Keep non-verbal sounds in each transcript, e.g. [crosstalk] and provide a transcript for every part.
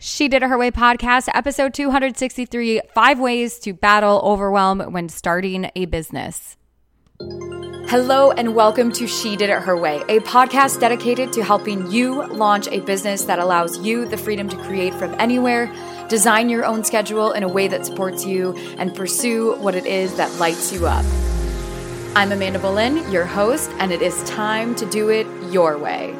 She Did It Her Way podcast, episode 263 Five Ways to Battle Overwhelm When Starting a Business. Hello, and welcome to She Did It Her Way, a podcast dedicated to helping you launch a business that allows you the freedom to create from anywhere, design your own schedule in a way that supports you, and pursue what it is that lights you up. I'm Amanda Boleyn, your host, and it is time to do it your way.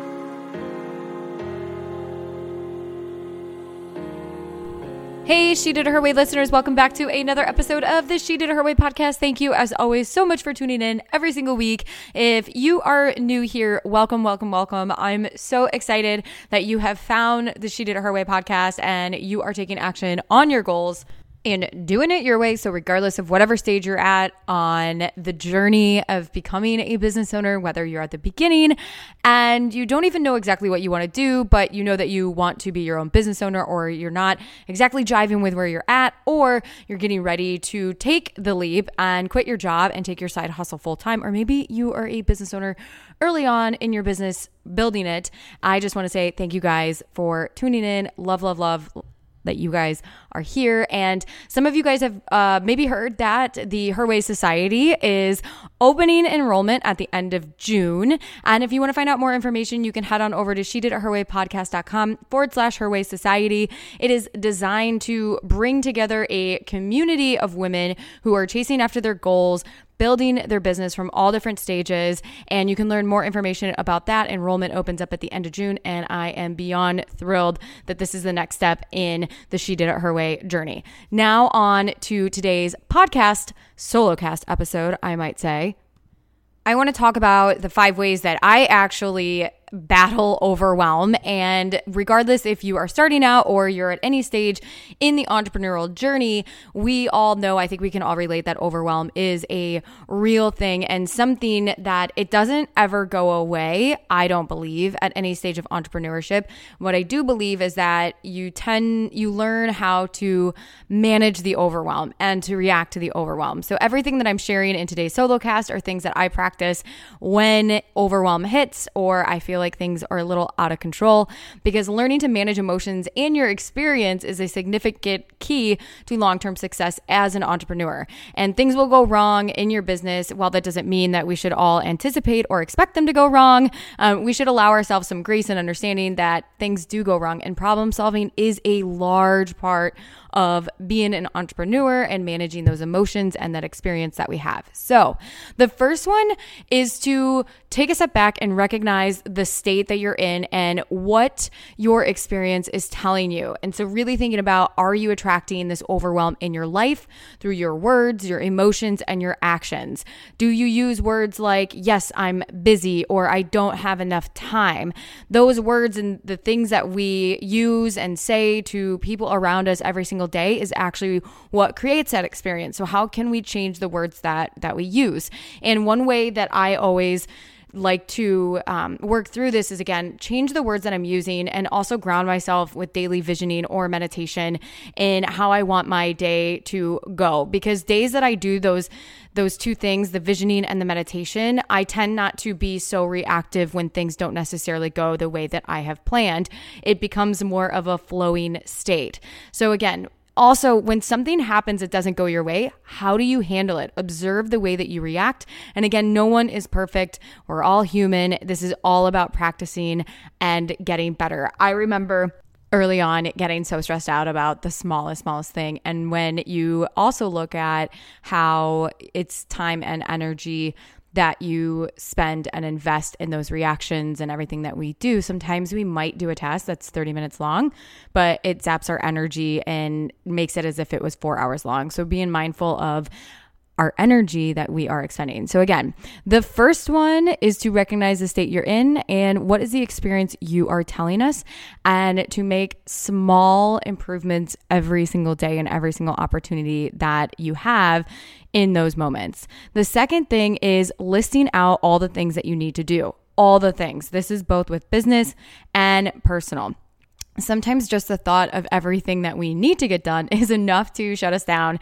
Hey, She Did It Her Way listeners, welcome back to another episode of the She Did It Her Way podcast. Thank you, as always, so much for tuning in every single week. If you are new here, welcome, welcome, welcome. I'm so excited that you have found the She Did It Her Way podcast and you are taking action on your goals and doing it your way. So, regardless of whatever stage you're at on the journey of becoming a business owner, whether you're at the beginning and you don't even know exactly what you want to do, but you know that you want to be your own business owner, or you're not exactly jiving with where you're at, or you're getting ready to take the leap and quit your job and take your side hustle full time, or maybe you are a business owner early on in your business building it. I just want to say thank you guys for tuning in. Love, love, love that you guys are here. And some of you guys have uh, maybe heard that the Her Way Society is opening enrollment at the end of June. And if you want to find out more information, you can head on over to she did her way podcast.com forward slash her way society. It is designed to bring together a community of women who are chasing after their goals, building their business from all different stages. And you can learn more information about that. Enrollment opens up at the end of June. And I am beyond thrilled that this is the next step in the She Did It Her Way journey. Now, on to today's podcast, solo cast episode, I might say. I want to talk about the five ways that I actually battle overwhelm. And regardless if you are starting out or you're at any stage in the entrepreneurial journey, we all know, I think we can all relate that overwhelm is a real thing and something that it doesn't ever go away. I don't believe at any stage of entrepreneurship. What I do believe is that you tend, you learn how to manage the overwhelm and to react to the overwhelm. So everything that I'm sharing in today's solo cast are things that I practice when overwhelm hits or I feel feel like things are a little out of control because learning to manage emotions and your experience is a significant key to long term success as an entrepreneur. And things will go wrong in your business. While that doesn't mean that we should all anticipate or expect them to go wrong, um, we should allow ourselves some grace and understanding that things do go wrong. And problem solving is a large part of being an entrepreneur and managing those emotions and that experience that we have. So, the first one is to take a step back and recognize the state that you're in and what your experience is telling you. And so, really thinking about are you attracting this overwhelm in your life through your words, your emotions, and your actions? Do you use words like, yes, I'm busy, or I don't have enough time? Those words and the things that we use and say to people around us every single day is actually what creates that experience. So how can we change the words that that we use? And one way that I always like to um, work through this is again change the words that i'm using and also ground myself with daily visioning or meditation in how i want my day to go. Because days that i do those those two things the visioning and the meditation i tend not to be so reactive when things don't necessarily go the way that i have planned. It becomes more of a flowing state. So again also, when something happens that doesn't go your way, how do you handle it? Observe the way that you react. And again, no one is perfect. We're all human. This is all about practicing and getting better. I remember early on getting so stressed out about the smallest smallest thing and when you also look at how it's time and energy that you spend and invest in those reactions and everything that we do. Sometimes we might do a test that's 30 minutes long, but it zaps our energy and makes it as if it was four hours long. So being mindful of our energy that we are expending. So, again, the first one is to recognize the state you're in and what is the experience you are telling us, and to make small improvements every single day and every single opportunity that you have in those moments. The second thing is listing out all the things that you need to do, all the things. This is both with business and personal. Sometimes just the thought of everything that we need to get done [laughs] is enough to shut us down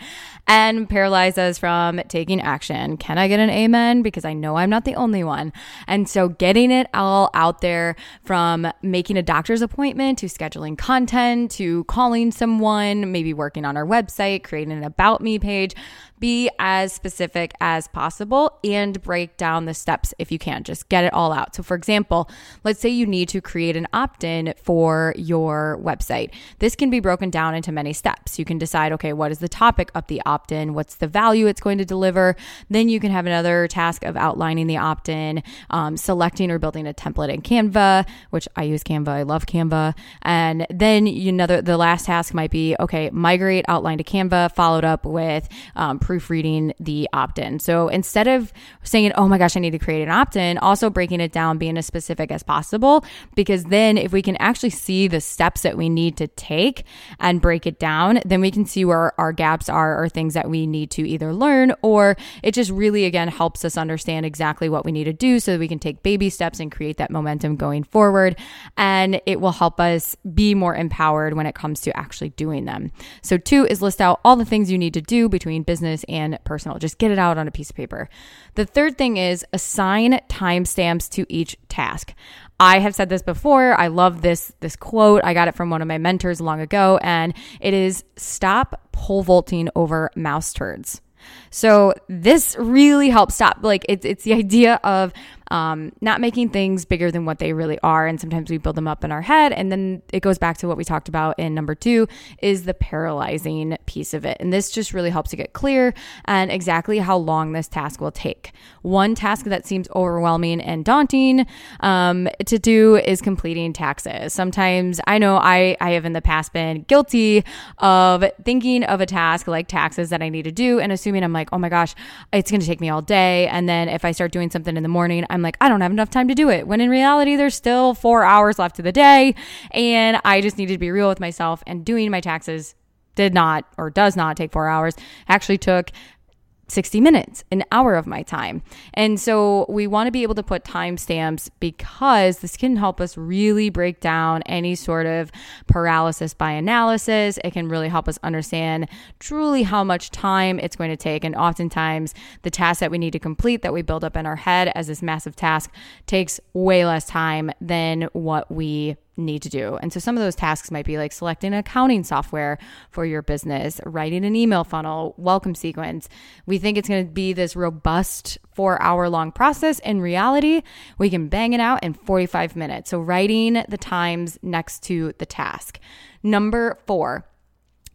and paralyze us from taking action. Can I get an amen? Because I know I'm not the only one. And so getting it all out there from making a doctor's appointment to scheduling content to calling someone, maybe working on our website, creating an about me page, be as specific as possible and break down the steps if you can. Just get it all out. So, for example, let's say you need to create an opt in for your website. This can be broken down into many steps. You can decide, okay, what is the topic of the opt in? What's the value it's going to deliver? Then you can have another task of outlining the opt in, um, selecting or building a template in Canva, which I use Canva. I love Canva. And then you another, the last task might be, okay, migrate outline to Canva, followed up with um, proofreading the opt in. So instead of saying, oh my gosh, I need to create an opt in, also breaking it down, being as specific as possible, because then if we can actually see the steps that we need to take and break it down, then we can see where our gaps are or things that we need to either learn or it just really, again, helps us understand exactly what we need to do so that we can take baby steps and create that momentum going forward. And it will help us be more empowered when it comes to actually doing them. So, two is list out all the things you need to do between business and personal. Just get it out on a piece of paper. The third thing is assign timestamps to each task. I have said this before. I love this this quote. I got it from one of my mentors long ago and it is stop pole vaulting over mouse turds. So this really helps stop like it's it's the idea of um, not making things bigger than what they really are. And sometimes we build them up in our head. And then it goes back to what we talked about in number two is the paralyzing piece of it. And this just really helps to get clear and exactly how long this task will take. One task that seems overwhelming and daunting um, to do is completing taxes. Sometimes I know I, I have in the past been guilty of thinking of a task like taxes that I need to do and assuming I'm like, oh my gosh, it's going to take me all day. And then if I start doing something in the morning, I'm like, I don't have enough time to do it. When in reality, there's still four hours left of the day. And I just needed to be real with myself. And doing my taxes did not or does not take four hours. Actually took 60 minutes, an hour of my time. And so we want to be able to put timestamps because this can help us really break down any sort of paralysis by analysis. It can really help us understand truly how much time it's going to take. And oftentimes, the tasks that we need to complete that we build up in our head as this massive task takes way less time than what we need to do. And so some of those tasks might be like selecting accounting software for your business, writing an email funnel, welcome sequence. We think it's going to be this robust four hour long process. In reality, we can bang it out in 45 minutes. So writing the times next to the task. Number four,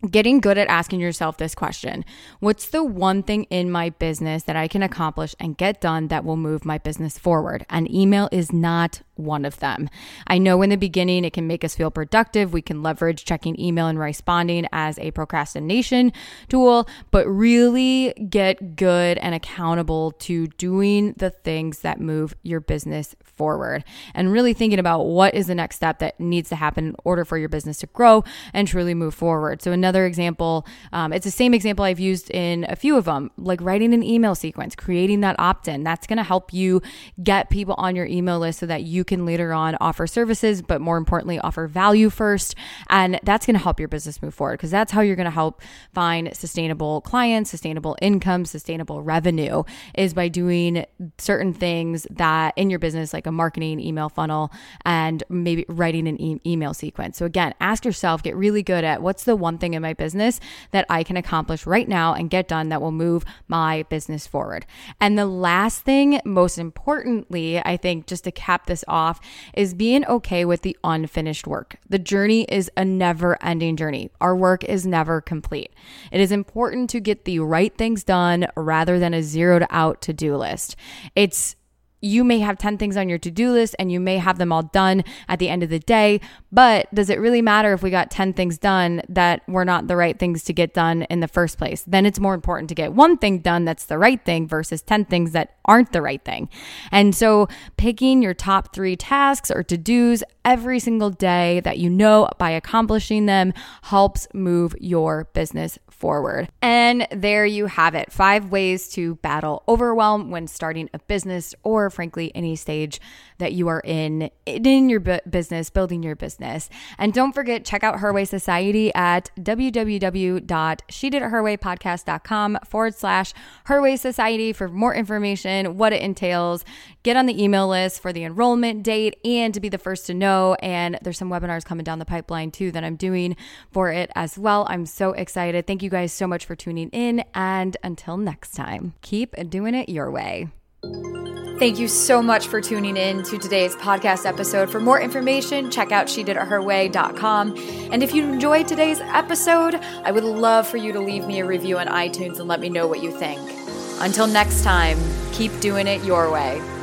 getting good at asking yourself this question What's the one thing in my business that I can accomplish and get done that will move my business forward? And email is not one of them. I know in the beginning it can make us feel productive. We can leverage checking email and responding as a procrastination tool, but really get good and accountable to doing the things that move your business forward and really thinking about what is the next step that needs to happen in order for your business to grow and truly move forward. So, another example, um, it's the same example I've used in a few of them, like writing an email sequence, creating that opt in. That's going to help you get people on your email list so that you can later on offer services, but more importantly, offer value first. And that's going to help your business move forward because that's how you're going to help find sustainable clients, sustainable income, sustainable revenue is by doing certain things that in your business, like a marketing email funnel and maybe writing an e- email sequence. So again, ask yourself, get really good at what's the one thing in my business that I can accomplish right now and get done that will move my business forward. And the last thing, most importantly, I think just to cap this off, is being okay with the unfinished work. The journey is a never ending journey. Our work is never complete. It is important to get the right things done rather than a zeroed out to do list. It's you may have 10 things on your to do list and you may have them all done at the end of the day. But does it really matter if we got 10 things done that were not the right things to get done in the first place? Then it's more important to get one thing done that's the right thing versus 10 things that aren't the right thing. And so picking your top three tasks or to dos every single day that you know by accomplishing them helps move your business forward. And there you have it five ways to battle overwhelm when starting a business or frankly, any stage that you are in in your business, building your business. And don't forget, check out Her Way Society at www.shedidherwaypodcast.com forward slash Her Way Society for more what it entails. Get on the email list for the enrollment date and to be the first to know. And there's some webinars coming down the pipeline too that I'm doing for it as well. I'm so excited. Thank you guys so much for tuning in. And until next time, keep doing it your way. Thank you so much for tuning in to today's podcast episode. For more information, check out she did it her way.com. And if you enjoyed today's episode, I would love for you to leave me a review on iTunes and let me know what you think. Until next time, keep doing it your way.